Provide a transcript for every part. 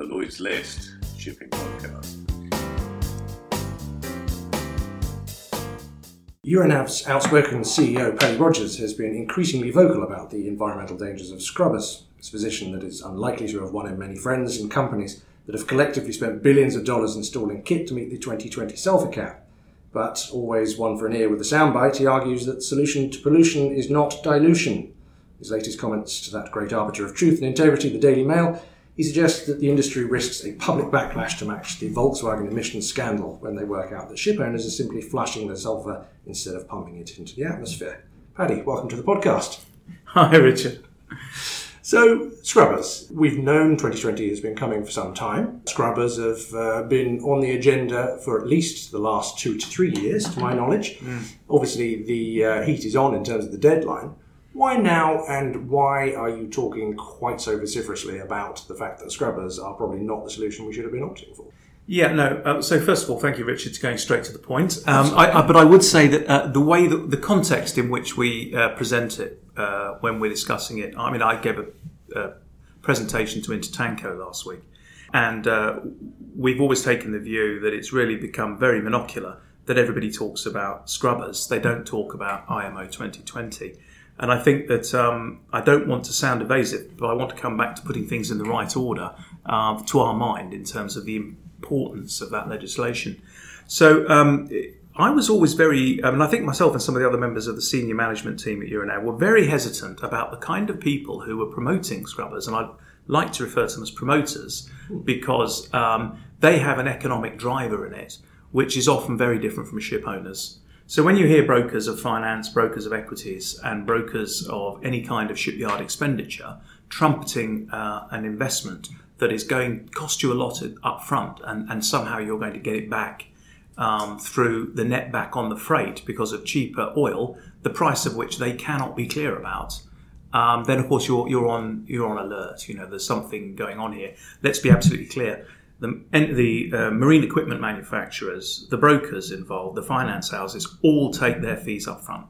a Lloyd's List shipping podcast. Euronav's outspoken CEO, Paddy Rogers, has been increasingly vocal about the environmental dangers of scrubbers. A position that is unlikely to have won him many friends in companies that have collectively spent billions of dollars installing kit to meet the 2020 sulphur cap. But always one for an ear with a soundbite, he argues that the solution to pollution is not dilution. His latest comments to that great arbiter of truth and integrity, the Daily Mail, he suggests that the industry risks a public backlash to match the Volkswagen emissions scandal when they work out that ship owners are simply flushing the sulphur instead of pumping it into the atmosphere. Paddy, welcome to the podcast. Hi, Richard. So, scrubbers. We've known 2020 has been coming for some time. Scrubbers have uh, been on the agenda for at least the last two to three years, to my knowledge. Obviously, the uh, heat is on in terms of the deadline. Why now, and why are you talking quite so vociferously about the fact that scrubbers are probably not the solution we should have been opting for? Yeah, no. Uh, so first of all, thank you, Richard, for going straight to the point. Um, I, I, but I would say that uh, the way that the context in which we uh, present it uh, when we're discussing it. I mean, I gave a, a presentation to Intertanko last week, and uh, we've always taken the view that it's really become very monocular. That everybody talks about scrubbers, they don't talk about IMO 2020. And I think that um, I don't want to sound evasive, but I want to come back to putting things in the right order uh, to our mind in terms of the importance of that legislation. So um, I was always very, I mean, I think myself and some of the other members of the senior management team at Euronav were very hesitant about the kind of people who were promoting scrubbers, and I'd like to refer to them as promoters because um, they have an economic driver in it, which is often very different from ship owners. So when you hear brokers of finance, brokers of equities, and brokers of any kind of shipyard expenditure trumpeting uh, an investment that is going to cost you a lot up front, and, and somehow you're going to get it back um, through the net back on the freight because of cheaper oil, the price of which they cannot be clear about. Um, then of course you're you're on you're on alert. You know there's something going on here. Let's be absolutely clear. The, the uh, marine equipment manufacturers, the brokers involved, the finance houses, all take their fees up front.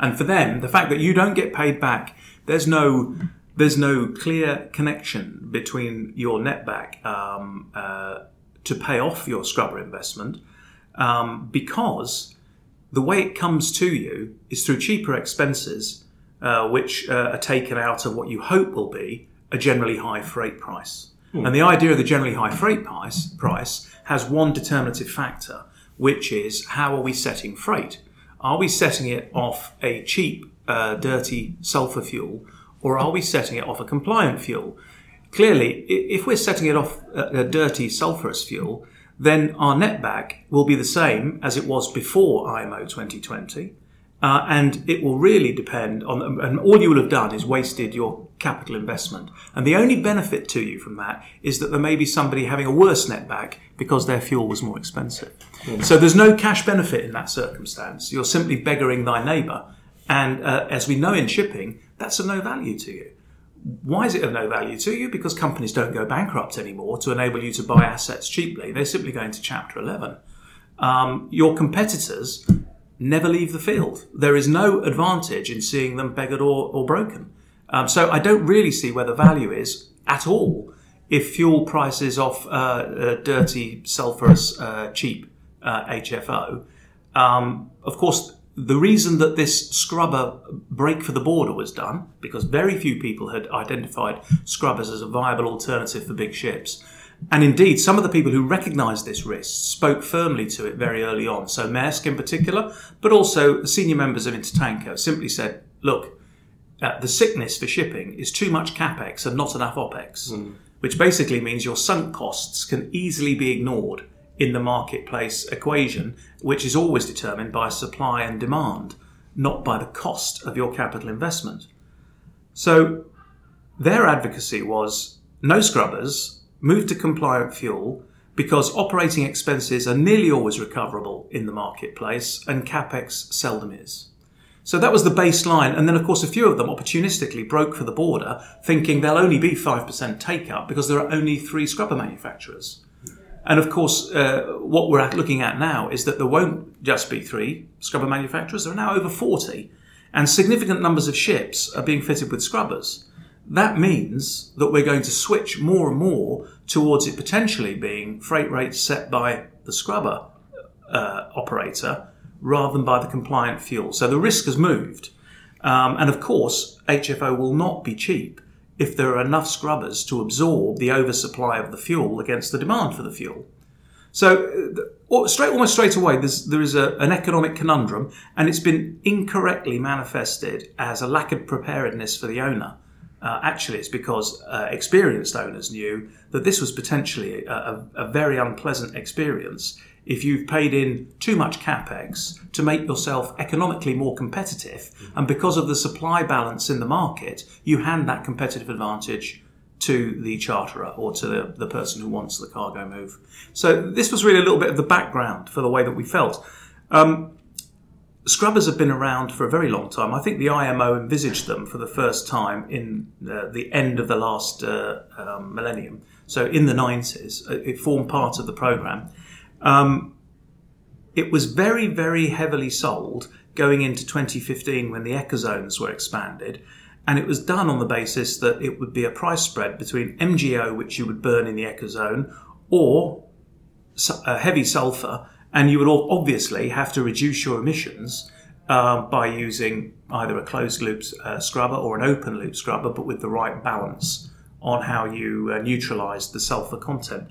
And for them, the fact that you don't get paid back, there's no there's no clear connection between your netback um, uh, to pay off your scrubber investment um, because the way it comes to you is through cheaper expenses, uh, which uh, are taken out of what you hope will be a generally high freight price. And the idea of the generally high freight price, price has one determinative factor, which is how are we setting freight? Are we setting it off a cheap, uh, dirty sulfur fuel, or are we setting it off a compliant fuel? Clearly, if we're setting it off a dirty sulfurous fuel, then our netback will be the same as it was before IMO 2020. Uh, and it will really depend on, and all you will have done is wasted your capital investment. And the only benefit to you from that is that there may be somebody having a worse netback because their fuel was more expensive. So there's no cash benefit in that circumstance. You're simply beggaring thy neighbour. And uh, as we know in shipping, that's of no value to you. Why is it of no value to you? Because companies don't go bankrupt anymore to enable you to buy assets cheaply. They're simply going to Chapter 11. Um, your competitors never leave the field. There is no advantage in seeing them beggared or, or broken. Um, so I don't really see where the value is at all if fuel prices off uh, uh, dirty, sulphurous, uh, cheap HFO. Um, of course, the reason that this scrubber break for the border was done, because very few people had identified scrubbers as a viable alternative for big ships. And indeed, some of the people who recognised this risk spoke firmly to it very early on. So Maersk in particular, but also the senior members of Intertanko simply said, look, uh, the sickness for shipping is too much capex and not enough opex, which basically means your sunk costs can easily be ignored in the marketplace equation, which is always determined by supply and demand, not by the cost of your capital investment. So their advocacy was no scrubbers, move to compliant fuel because operating expenses are nearly always recoverable in the marketplace and capex seldom is. So that was the baseline. And then, of course, a few of them opportunistically broke for the border, thinking there'll only be 5% take up because there are only three scrubber manufacturers. And of course, uh, what we're looking at now is that there won't just be three scrubber manufacturers, there are now over 40. And significant numbers of ships are being fitted with scrubbers. That means that we're going to switch more and more towards it potentially being freight rates set by the scrubber uh, operator rather than by the compliant fuel. So the risk has moved. Um, and of course, HFO will not be cheap if there are enough scrubbers to absorb the oversupply of the fuel against the demand for the fuel. So, uh, straight, almost straight away, there is a, an economic conundrum, and it's been incorrectly manifested as a lack of preparedness for the owner. Uh, actually, it's because uh, experienced owners knew that this was potentially a, a, a, very unpleasant experience if you've paid in too much capex to make yourself economically more competitive, mm-hmm. and because of the supply balance in the market, you hand that competitive advantage to the charterer or to the, the person who wants the cargo move. So this was really a little bit of the background for the way that we felt. Um, scrubbers have been around for a very long time. I think the IMO envisaged them for the first time in uh, the end of the last uh, um, millennium. So in the 90s, uh, it formed part of the program. Um, it was very, very heavily sold going into 2015 when the ecozones were expanded. And it was done on the basis that it would be a price spread between MGO, which you would burn in the ecozone, or uh, heavy sulfur. And you would obviously have to reduce your emissions uh, by using either a closed loop uh, scrubber or an open loop scrubber, but with the right balance on how you uh, neutralize the sulfur content.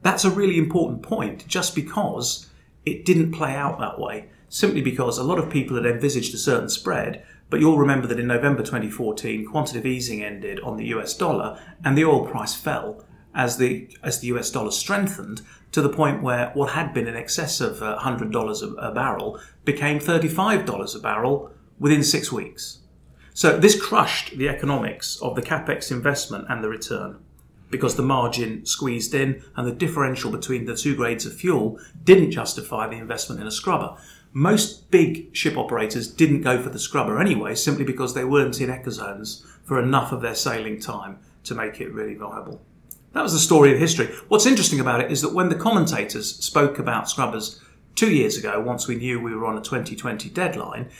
That's a really important point, just because it didn't play out that way, simply because a lot of people had envisaged a certain spread. But you'll remember that in November 2014, quantitative easing ended on the US dollar and the oil price fell as the, as the US dollar strengthened to the point where what had been in excess of $100 uh, a, a barrel became $35 a barrel within six weeks. So this crushed the economics of the capex investment and the return because the margin squeezed in and the differential between the two grades of fuel didn't justify the investment in a scrubber. Most big ship operators didn't go for the scrubber anyway, simply because they weren't in ecozones for enough of their sailing time to make it really viable. That was the story of history. What's interesting about it is that when the commentators spoke about scrubbers two years ago, once we knew we were on a 2020 deadline,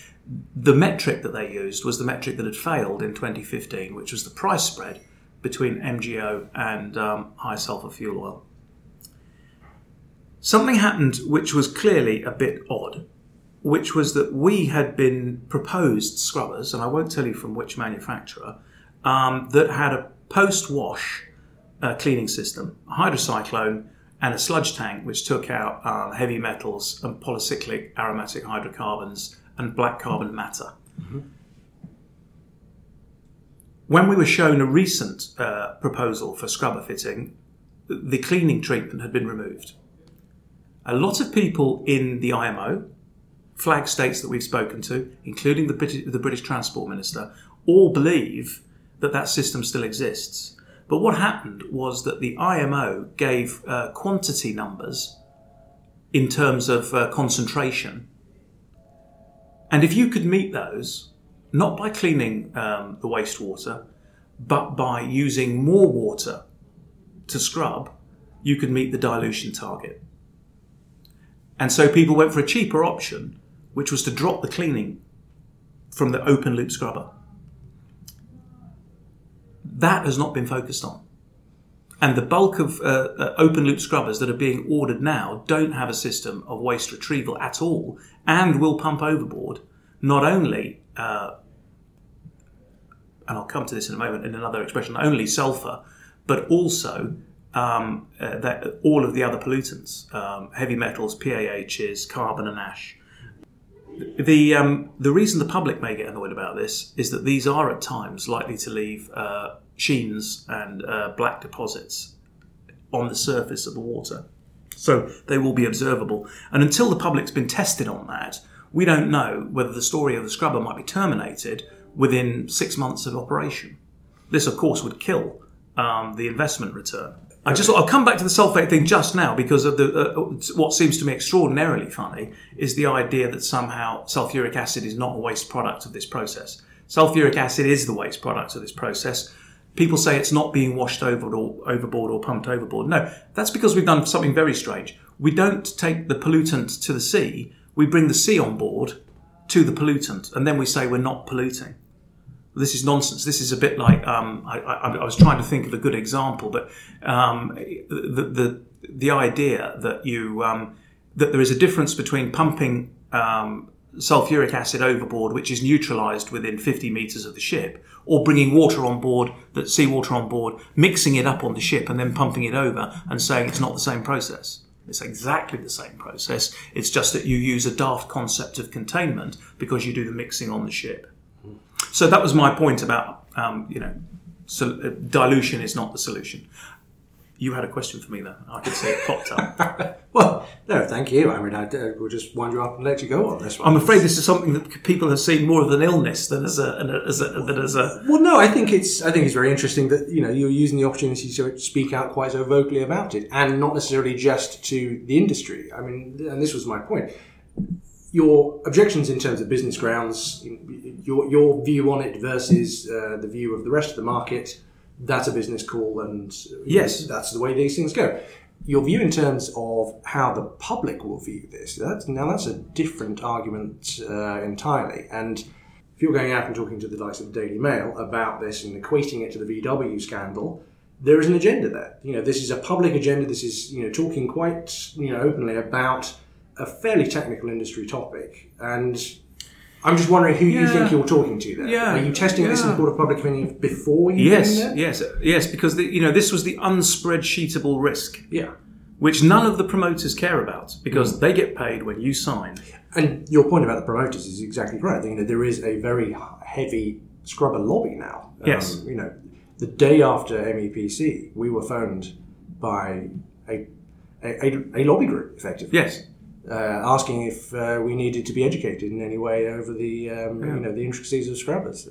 the metric that they used was the metric that had failed in 2015, which was the price spread between MGO and um, high sulfur fuel oil. Something happened which was clearly a bit odd, which was that we had been proposed scrubbers, and I won't tell you from which manufacturer, um, that had a post wash uh, cleaning system, a hydrocyclone, and a sludge tank which took out um, heavy metals and polycyclic aromatic hydrocarbons and black carbon matter. Mm-hmm. When we were shown a recent uh, proposal for scrubber fitting, the cleaning treatment had been removed. A lot of people in the IMO, flag states that we've spoken to, including the British, the British Transport Minister, all believe that that system still exists. But what happened was that the IMO gave uh, quantity numbers in terms of uh, concentration. And if you could meet those, not by cleaning um, the wastewater, but by using more water to scrub, you could meet the dilution target. And so people went for a cheaper option, which was to drop the cleaning from the open loop scrubber. That has not been focused on. And the bulk of uh, uh, open loop scrubbers that are being ordered now don't have a system of waste retrieval at all and will pump overboard not only uh, and I'll come to this in a moment in another expression, only sulfur, but also um, uh, that all of the other pollutants, um, heavy metals, PAHs, carbon, and ash. The um, the reason the public may get annoyed about this is that these are at times likely to leave uh, sheens and uh, black deposits on the surface of the water, so they will be observable. And until the public's been tested on that, we don't know whether the story of the scrubber might be terminated within six months of operation. This, of course, would kill um, the investment return. I just I'll come back to the sulfate thing just now because of the uh, what seems to me extraordinarily funny is the idea that somehow sulfuric acid is not a waste product of this process. Sulfuric acid is the waste product of this process. People say it's not being washed over or overboard or pumped overboard. No, that's because we've done something very strange. We don't take the pollutant to the sea. We bring the sea on board to the pollutant, and then we say we're not polluting. this is nonsense. This is a bit like um, I, I, I, was trying to think of a good example, but um, the, the the idea that you um, that there is a difference between pumping um, sulfuric acid overboard, which is neutralised within 50 metres of the ship, or bringing water on board, that seawater on board, mixing it up on the ship, and then pumping it over, and saying it's not the same process. It's exactly the same process. It's just that you use a daft concept of containment because you do the mixing on the ship. So that was my point about um, you know so, dilution is not the solution. You had a question for me there. I could see it popped up. well, no, thank you. I mean, I, uh, we'll just wind you up and let you go on this one. I'm afraid this is something that people have seen more of an illness than as a, as a than as a. Well, no, I think it's I think it's very interesting that you know you're using the opportunity to speak out quite so vocally about it, and not necessarily just to the industry. I mean, and this was my point your objections in terms of business grounds, your, your view on it versus uh, the view of the rest of the market, that's a business call, and yes, that's the way these things go. Your view in terms of how the public will view this, that's, now that's a different argument uh, entirely. And if you're going out and talking to the likes of the Daily Mail about this and equating it to the VW scandal, there is an agenda there. You know, this is a public agenda. This is you know talking quite you know openly about a fairly technical industry topic, and I'm just wondering who you think you're talking to there. Yeah. Are you testing this in the court of public opinion before you? Yes, yes, yes. Because the, you know this was the unspreadsheetable risk. Yeah. Which none of the promoters care about because mm. they get paid when you sign. And your point about the promoters is exactly correct. You know, there is a very heavy scrubber lobby now. Yes. Um, you know, the day after MEPC, we were phoned by a, a, a lobby group, effectively. Yes asking if uh, we needed to be educated in any way over the um, yeah. you know the intricacies of scrubbers.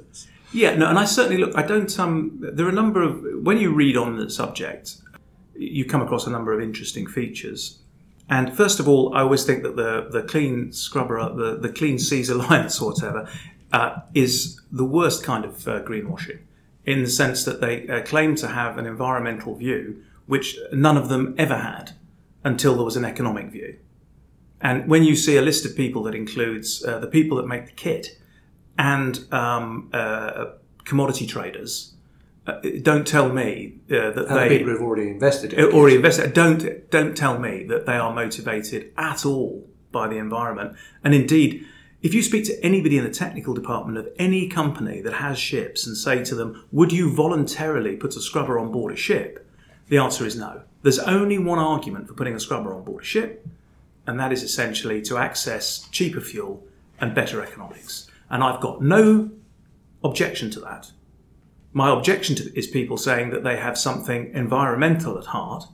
Yeah, no, and I certainly look. I don't. Um, there are a number of when you read on the subject, you come across a number of interesting features. And first of all, I always think that the the clean scrubber, the the clean seas alliance or whatever, uh, is the worst kind of uh, greenwashing, in the sense that they uh, claim to have an environmental view, which none of them ever had until there was an economic view. And when you see a list of people that includes uh, the people that make the kit and um, uh, commodity traders, uh, don't tell me uh, that and they the people who've already invested. In already invested. Don't don't tell me that they are motivated at all by the environment. And indeed, if you speak to anybody in the technical department of any company that has ships and say to them, "Would you voluntarily put a scrubber on board a ship?" The answer is no. There's only one argument for putting a scrubber on board a ship, and that is essentially to access cheaper fuel and better economics. And I've got no objection to that. My objection to is people saying that they have something environmental at heart.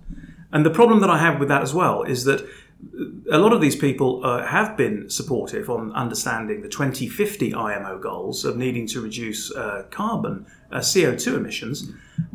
And the problem that I have with that as well is that a lot of these people uh, have been supportive on understanding the 2050 IMO goals of needing to reduce uh, carbon uh, CO2 emissions,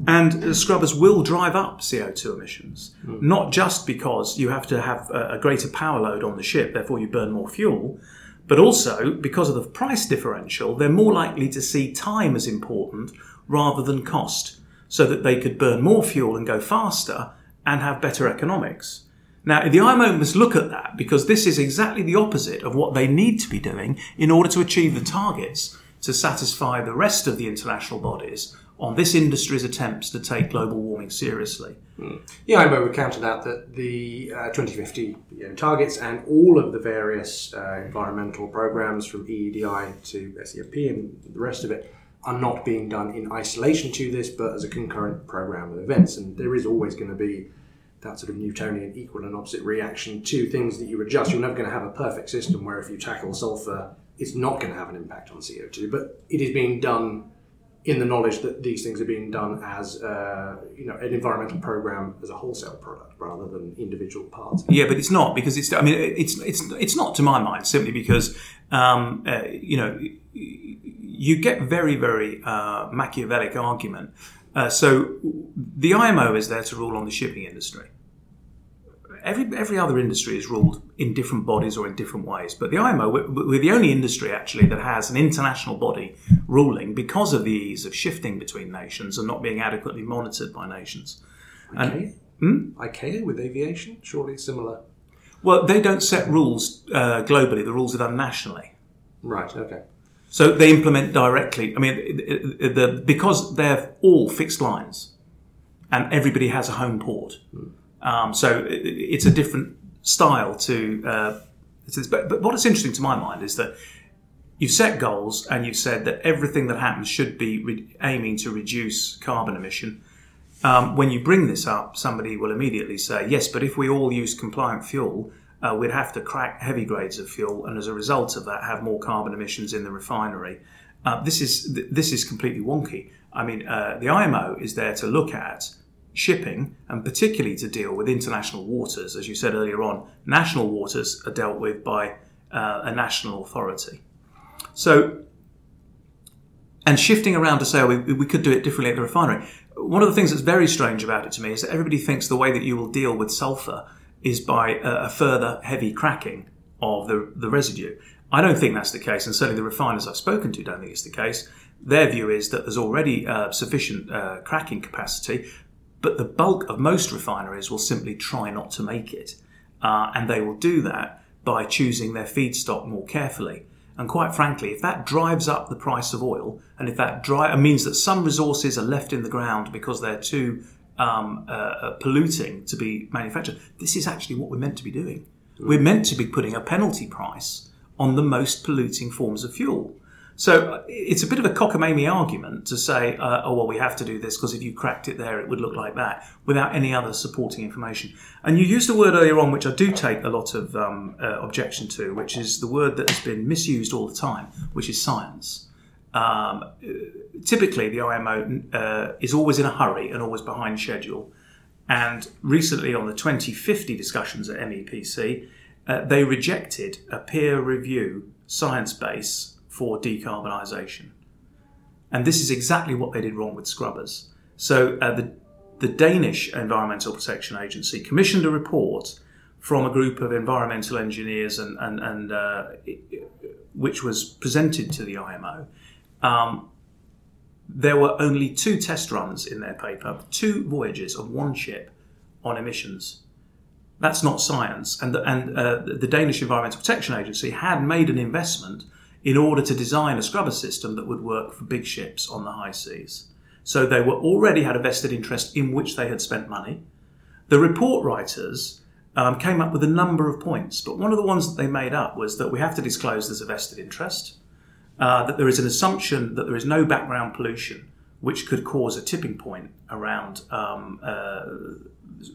and scrubbers will drive up CO2 emissions, mm. not just because you have to have a, a greater power load on the ship, therefore you burn more fuel, but also because of the price differential, they're more likely to see time as important rather than cost, so that they could burn more fuel and go faster and have better economics. Now, the IMO must look at that because this is exactly the opposite of what they need to be doing in order to achieve the targets to satisfy the rest of the international bodies on this industry's attempts to take global warming seriously. Mm. The IMO would counter that that the uh, 2050 you know, targets and all of the various uh, environmental programs from EEDI to SEFP and the rest of it are not being done in isolation to this, but as a concurrent program of events. And there is always going to be that sort of Newtonian equal and opposite reaction to things that you adjust. You're never going to have a perfect system where if you tackle sulfur, it's not going to have an impact on CO2, but it is being done in the knowledge that these things are being done as uh, you know an environmental program as a wholesale product rather than individual parts. Yeah, but it's not because it's. I mean, it's it's it's not to my mind simply because um, uh, you know you get very very uh, Machiavellic argument. Uh, so the IMO is there to rule on the shipping industry every every other industry is ruled in different bodies or in different ways. But the IMO, we're, we're, the only industry actually that has an international body ruling because of the ease of shifting between nations and not being adequately monitored by nations. And, hmm? ICAO with aviation, surely similar. Well, they don't set rules uh, globally. The rules are done nationally. Right. Okay. So they implement directly. I mean, the, because they're all fixed lines, and everybody has a home port. Um, so it, it's a different style to. Uh, it's- but, but what is interesting to my mind is that you've set goals and you've said that everything that happens should be re- aiming to reduce carbon emission. Um, when you bring this up, somebody will immediately say, yes, but if we all use compliant fuel, uh, we'd have to crack heavy grades of fuel, and as a result of that, have more carbon emissions in the refinery. Uh, this is th- this is completely wonky. I mean, uh, the IMO is there to look at shipping and particularly to deal with international waters. As you said earlier on, national waters are dealt with by uh, a national authority. So, and shifting around to say oh, we, we could do it differently at the refinery. One of the things that's very strange about it to me is that everybody thinks the way that you will deal with sulfur is by a, further heavy cracking of the, the residue. I don't think that's the case, and certainly the refiners I've spoken to don't think it's the case. Their view is that there's already uh, sufficient uh, cracking capacity, but the bulk of most refineries will simply try not to make it. Uh, and they will do that by choosing their feedstock more carefully. And quite frankly, if that drives up the price of oil, and if that dri- means that some resources are left in the ground because they're too um, uh, uh, polluting to be manufactured, this is actually what we're meant to be doing. We're meant to be putting a penalty price on the most polluting forms of fuel. So uh, it's a bit of a cockamamie argument to say, uh, oh, well, we have to do this because if you cracked it there, it would look like that without any other supporting information. And you used a word earlier on, which I do take a lot of um, uh, objection to, which is the word that has been misused all the time, which is science. Um, typically, the IMO uh, is always in a hurry and always behind schedule. And recently, on the 2050 discussions at MEPC, uh, they rejected a peer review science base for decarbonisation. And this is exactly what they did wrong with scrubbers. So uh, the, the Danish Environmental Protection Agency commissioned a report from a group of environmental engineers and, and, and uh, which was presented to the IMO. Um, there were only two test runs in their paper, two voyages of one ship on emissions. That's not science. And the, and uh, the Danish Environmental Protection Agency had made an investment in order to design a scrubber system that would work for big ships on the high seas. So they were already had a vested interest in which they had spent money. The report writers um, came up with a number of points, but one of the ones that they made up was that we have to disclose there's a vested interest, uh, that there is an assumption that there is no background pollution which could cause a tipping point around um, uh,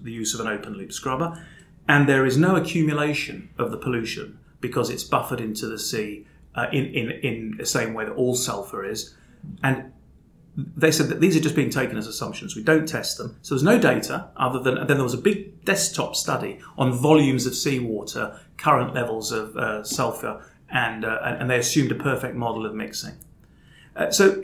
the use of an open loop scrubber, and there is no accumulation of the pollution because it's buffered into the sea uh, in, in, in the same way that all sulfur is. And they said that these are just being taken as assumptions. We don't test them. So there's no data other than, then there was a big desktop study on volumes of seawater, current levels of uh, sulfur, and, uh, and they assumed a perfect model of mixing. Uh, so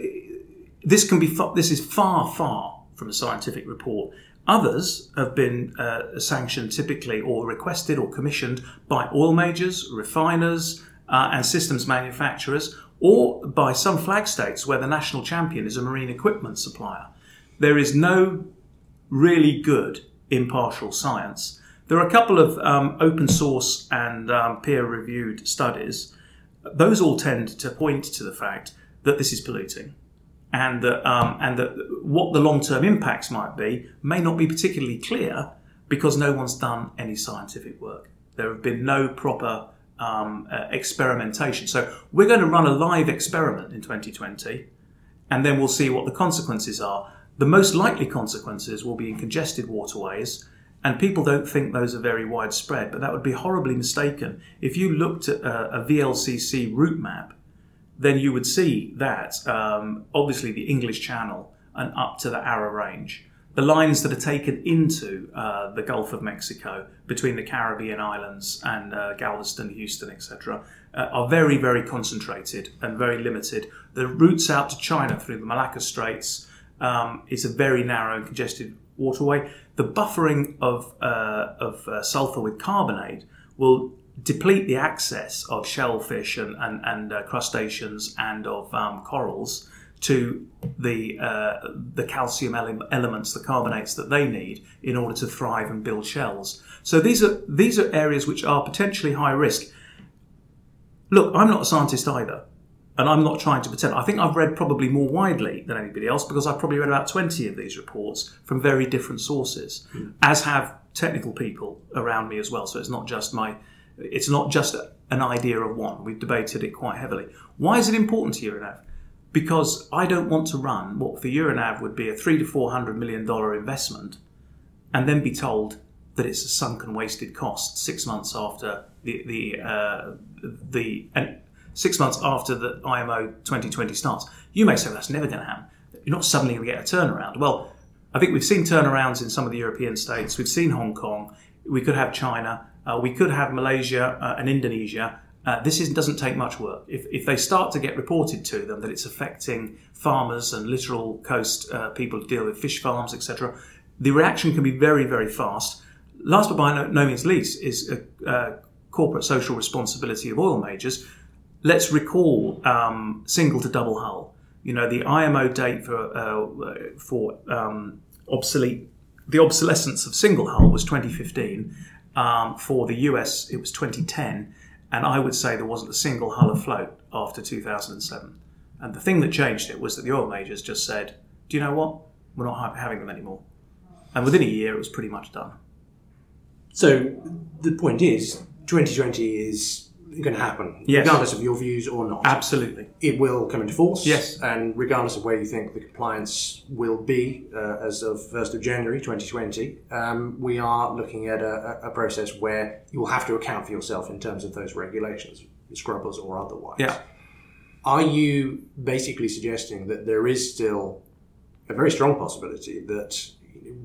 this can be, fa- this is far, far from a scientific report. Others have been uh, sanctioned typically or requested or commissioned by oil majors, refiners, uh, and systems manufacturers, or by some flag states where the national champion is a marine equipment supplier. There is no really good impartial science. There are a couple of um, open source and um, peer reviewed studies. Those all tend to point to the fact that this is polluting and that, um, and that what the long term impacts might be may not be particularly clear because no one's done any scientific work. There have been no proper um, uh, experimentation. So we're going to run a live experiment in 2020, and then we'll see what the consequences are. The most likely consequences will be in congested waterways, and people don't think those are very widespread, but that would be horribly mistaken. If you looked at a, a VLCC route map, then you would see that um, obviously the English Channel and up to the ARA range the lines that are taken into uh, the Gulf of Mexico between the Caribbean islands and uh, Galveston, Houston, etc., uh, are very, very concentrated and very limited. The routes out to China through the Malacca Straits um, is a very narrow and congested waterway. The buffering of, uh, of uh, sulfur with carbonate will deplete the access of shellfish and, and, and uh, crustaceans and of um, corals to the uh, the calcium ele- elements, the carbonates that they need in order to thrive and build shells. So these are these are areas which are potentially high risk. Look, I'm not a scientist either, and I'm not trying to pretend. I think I've read probably more widely than anybody else because I've probably read about 20 of these reports from very different sources, as have technical people around me as well. So it's not just my, it's not just an idea of one. We've debated it quite heavily. Why is it important to Euronav? Because I don't want to run what for Euronav would be a three to four hundred million dollar investment, and then be told that it's a sunken, wasted cost six months after the the uh, the and six months after the IMO 2020 starts. You may say that's never going to happen. You're not suddenly going to get a turnaround. Well, I think we've seen turnarounds in some of the European states. We've seen Hong Kong. We could have China. Uh, we could have Malaysia uh, and Indonesia. Uh, this is, doesn't take much work. If, if they start to get reported to them that it's affecting farmers and littoral coast uh, people deal with fish farms, etc., the reaction can be very, very fast. Last but by no, no means least is a, uh, corporate social responsibility of oil majors. Let's recall um, single to double hull. You know, the IMO date for uh, for um, obsolete the obsolescence of single hull was 2015. Um, for the US, it was 2010, and I would say there wasn't a single hull afloat after 2007. And the thing that changed it was that the oil majors just said, "Do you know what? We're not having them anymore." And within a year, it was pretty much done. So the point is, 2020 is going to happen, Yes. regardless of your views or not. Absolutely. It will come into force. Yes. And regardless of where you think the compliance will be uh, as of 1st of January 2020, um, we are looking at a, a a process where you will have to account for yourself in terms of those regulations, scrubbers or otherwise. Yeah. Are you basically suggesting that there is still a very strong possibility that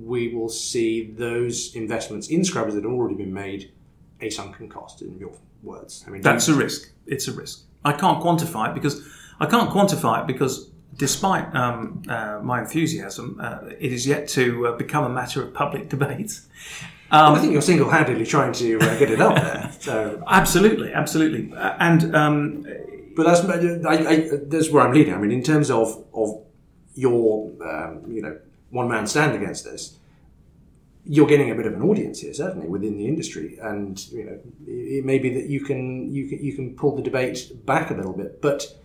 we will see those investments in scrubbers that have already been made a sunken cost, in your words? I mean, That's a risk. It's a risk. I can't quantify it because I can't quantify it because despite um, uh, my enthusiasm, uh, it is yet to uh, become a matter of public debate. Um, I think you're single-handedly trying to uh, get it up there. So, Absolutely, absolutely, Uh, and um, but that's I, I, that's where I'm leading. I mean, in terms of of your um, you know one man stand against this, you're getting a bit of an audience here, certainly within the industry, and you know it may be that you can you can you can pull the debate back a little bit. But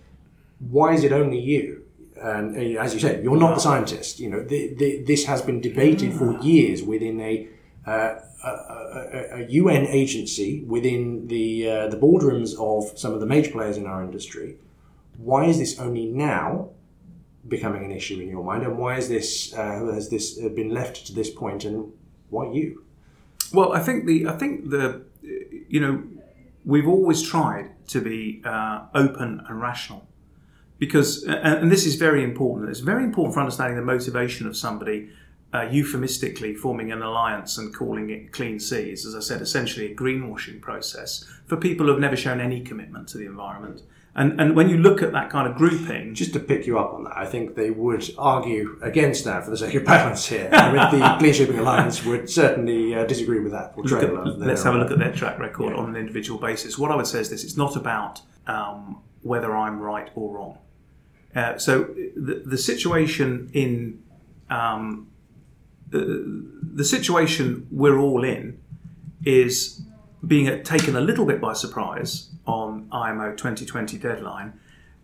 why is it only you? And uh, as you said, you're not the scientist. You know, the, the, this has been debated for years within a uh, a, a, a UN agency within the uh, the boardrooms of some of the major players in our industry. Why is this only now becoming an issue in your mind, and why is this uh, has this uh, been left to this point, and why you? Well, I think the I think the you know we've always tried to be uh, open and rational because and, and this is very important. It's very important for understanding the motivation of somebody uh, euphemistically forming an alliance and calling it clean seas. As I said, essentially a greenwashing process for people who have never shown any commitment to the environment. And and when you look at that kind of grouping, Just to pick you up on that, I think they would argue against that for the sake of balance here. I mean, the Clean Shipping Alliance would certainly uh, disagree with that portrayal. of let's have a look at their track record on an individual basis. What I would say is this: it's not about um, whether I'm right or wrong. Uh, so the, the situation in um, the, the situation we're all in is being taken a little bit by surprise on IMO 2020 deadline,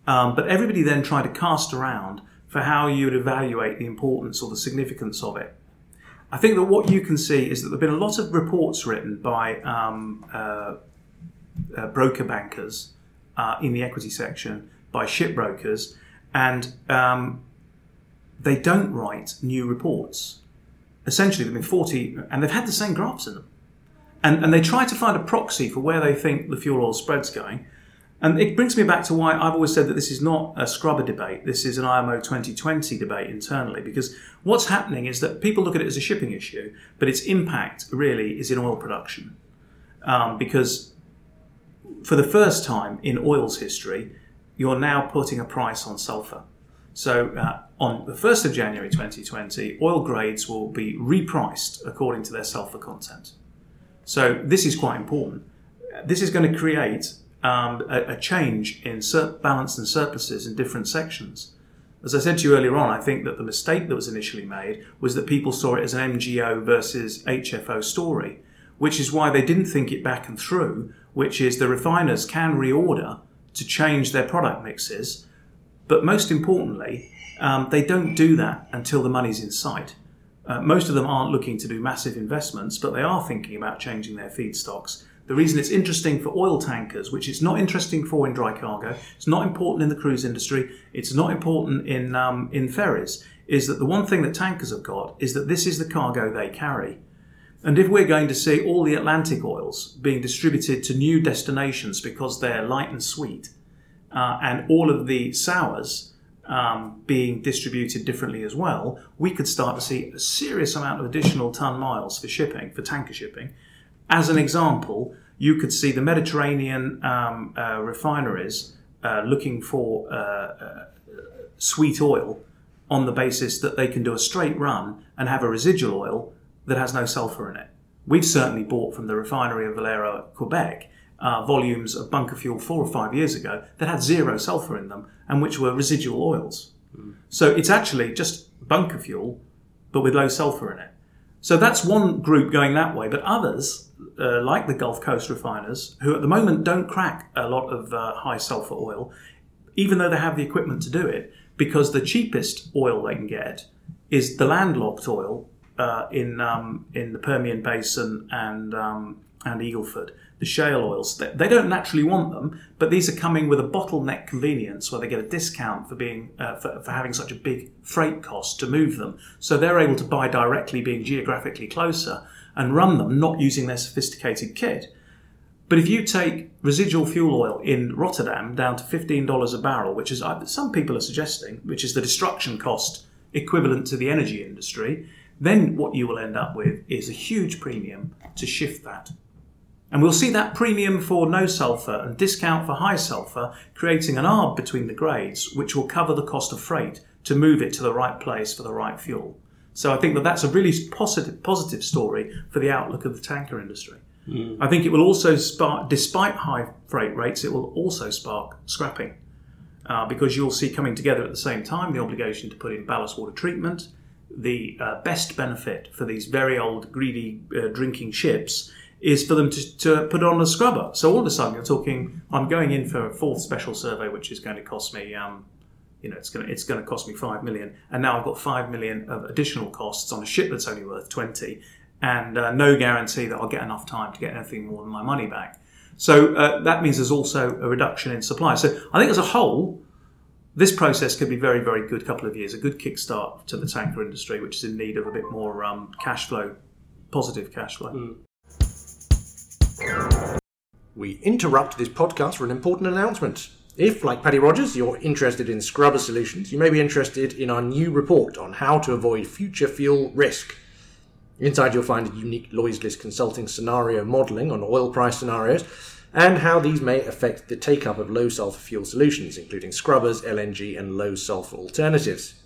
um, but everybody then tried to cast around for how you would evaluate the importance or the significance of it. I think that what you can see is that there have been a lot of reports written by um, uh, uh, broker bankers uh, in the equity section, by shipbrokers, and um, they don't write new reports. Essentially, there have been 40, and they've had the same graphs in them. And, and they try to find a proxy for where they think the fuel oil spread's going. And it brings me back to why I've always said that this is not a scrubber debate. This is an IMO 2020 debate internally. Because what's happening is that people look at it as a shipping issue, but its impact really is in oil production. Um, because for the first time in oil's history, you're now putting a price on sulfur. So uh, on the 1st of January 2020, oil grades will be repriced according to their sulfur content. So this is quite important. This is going to create um, a, a change in sur- balance and surpluses in different sections. As I said to you earlier on, I think that the mistake that was initially made was that people saw it as an MGO versus HFO story, which is why they didn't think it back and through, which is the refiners can reorder to change their product mixes. But most importantly, um, they don't do that until the money's in sight. Uh, most of them aren't looking to do massive investments, but they are thinking about changing their feedstocks. The reason it's interesting for oil tankers, which it's not interesting for in dry cargo, it's not important in the cruise industry, it's not important in um, in ferries, is that the one thing that tankers have got is that this is the cargo they carry. And if we're going to see all the Atlantic oils being distributed to new destinations because they're light and sweet, uh, and all of the sours um, being distributed differently as well, we could start to see a serious amount of additional ton miles for shipping, for tanker shipping. As an example, you could see the Mediterranean um, uh, refineries uh, looking for uh, uh, sweet oil on the basis that they can do a straight run and have a residual oil that has no sulfur in it. We've certainly bought from the refinery of Valero, Quebec, uh, volumes of bunker fuel four or five years ago that had zero sulfur in them and which were residual oils. Mm. So it's actually just bunker fuel, but with low sulfur in it. So that's one group going that way, but others, uh, like the Gulf Coast refiners, who at the moment don't crack a lot of uh, high sulfur oil, even though they have the equipment to do it, because the cheapest oil they can get is the landlocked oil uh, in um, in the Permian Basin and um, and Eagle Ford the shale oils. They don't naturally want them, but these are coming with a bottleneck convenience where they get a discount for being uh, for, for, having such a big freight cost to move them. So they're able to buy directly, being geographically closer, and run them not using their sophisticated kit. But if you take residual fuel oil in Rotterdam down to $15 a barrel, which is uh, some people are suggesting, which is the destruction cost equivalent to the energy industry, then what you will end up with is a huge premium to shift that and we'll see that premium for no sulfur and discount for high sulfur creating an arb between the grades, which will cover the cost of freight to move it to the right place for the right fuel. So I think that that's a really positive, positive story for the outlook of the tanker industry. Mm. I think it will also spark, despite high freight rates, it will also spark scrapping. Uh, because you'll see coming together at the same time the obligation to put in ballast water treatment, the uh, best benefit for these very old, greedy uh, drinking ships is for them to, to put on a scrubber. So all of a sudden, you're talking. I'm going in for a fourth special survey, which is going to cost me. Um, you know, it's going to it's going to cost me five million, and now I've got five million of additional costs on a ship that's only worth twenty, and uh, no guarantee that I'll get enough time to get anything more than my money back. So uh, that means there's also a reduction in supply. So I think as a whole, this process could be very, very good couple of years, a good kickstart to the tanker industry, which is in need of a bit more um, cash flow, positive cash flow. Mm. We interrupt this podcast for an important announcement. If, like Paddy Rogers, you're interested in scrubber solutions, you may be interested in our new report on how to avoid future fuel risk. Inside, you'll find a unique Lloyd's List consulting scenario modelling on oil price scenarios and how these may affect the take up of low sulfur fuel solutions, including scrubbers, LNG, and low sulfur alternatives.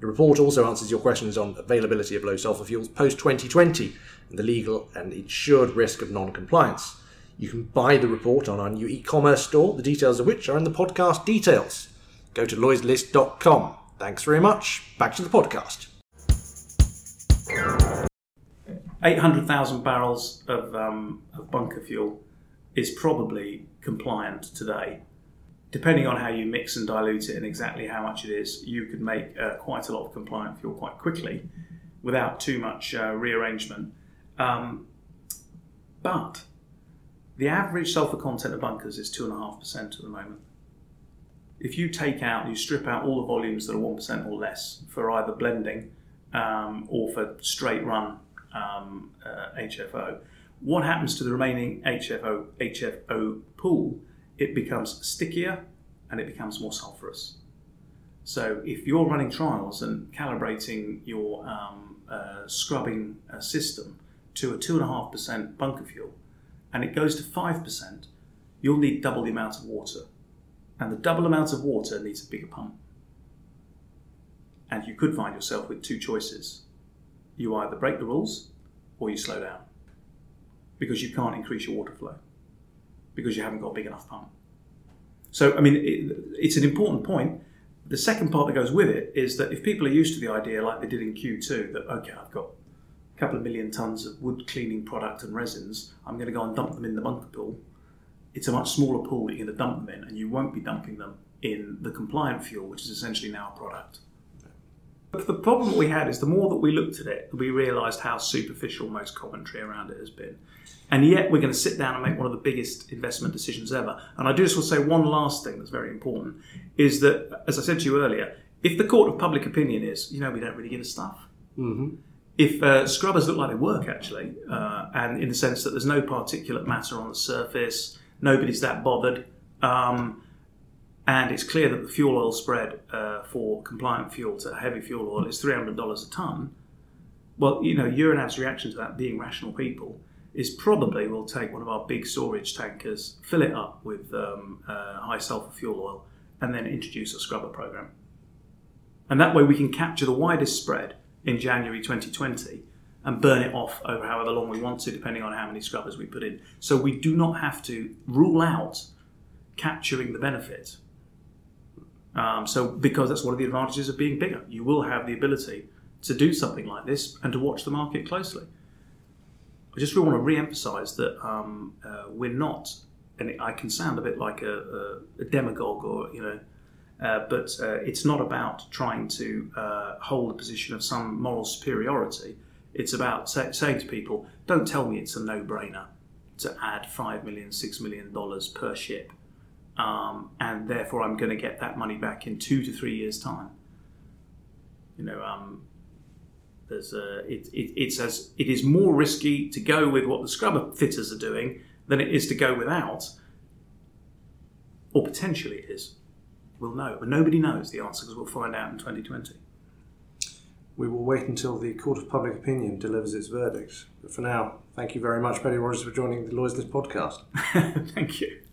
The report also answers your questions on availability of low sulfur fuels post 2020 and the legal and insured risk of non compliance. You can buy the report on our new e commerce store, the details of which are in the podcast details. Go to lloydslist.com. Thanks very much. Back to the podcast. 800,000 barrels of, um, of bunker fuel is probably compliant today. Depending on how you mix and dilute it and exactly how much it is, you could make uh, quite a lot of compliant fuel quite quickly without too much uh, rearrangement. Um, but the average sulfur content of bunkers is 2.5% at the moment. If you take out, you strip out all the volumes that are 1% or less for either blending um, or for straight run um, uh, HFO, what happens to the remaining HFO, HFO pool? It becomes stickier and it becomes more sulfurous. So if you're running trials and calibrating your um, uh, scrubbing uh, system to a 2.5% bunker fuel, and it goes to 5%, you'll need double the amount of water. And the double amount of water needs a bigger pump. And you could find yourself with two choices. You either break the rules or you slow down because you can't increase your water flow because you haven't got a big enough pump. So, I mean, it, it's an important point. The second part that goes with it is that if people are used to the idea, like they did in Q2, that, okay, I've got a couple of million tons of wood cleaning product and resins, I'm going to go and dump them in the bunker pool. it's a much smaller pool that you're going to dump them in, and you won't be dumping them in the compliant fuel, which is essentially now a product. But the problem that we had is the more that we looked at it, we realised how superficial most commentary around it has been. And yet we're going to sit down and make one of the biggest investment decisions ever. And I do just want to say one last thing that's very important is that, as I said to you earlier, if the court of public opinion is, you know, we don't really give a stuff. Mm-hmm. If uh, scrubbers look like they work actually, uh, and in the sense that there's no particulate matter on the surface, nobody's that bothered, um, and it's clear that the fuel oil spread uh, for compliant fuel to heavy fuel oil is $300 a tonne, well, you know, Euronav's reaction to that, being rational people, is probably we'll take one of our big storage tankers, fill it up with um, uh, high sulfur fuel oil, and then introduce a scrubber program. And that way we can capture the widest spread in January 2020 and burn it off over however long we want to, depending on how many scrubbers we put in. So we do not have to rule out capturing the benefit. Um, so because that's one of the advantages of being bigger, you will have the ability to do something like this and to watch the market closely. I just really want to re-emphasise that um, uh, we're not, and I can sound a bit like a, a, a demagogue, or you know, uh, but uh, it's not about trying to uh, hold a position of some moral superiority. It's about say, saying to people, "Don't tell me it's a no-brainer to add five million, six million dollars per ship, um, and therefore I'm going to get that money back in two to three years' time." You know, um, there's a, it, it, it's as it is more risky to go with what the scrubber fitters are doing than it is to go without, or potentially it is. We'll know, but nobody knows the answer because we'll find out in 2020. We will wait until the Court of Public Opinion delivers its verdict. But for now, thank you very much, Paddy Rodgers, for joining the Lloyd's List podcast. Thank you.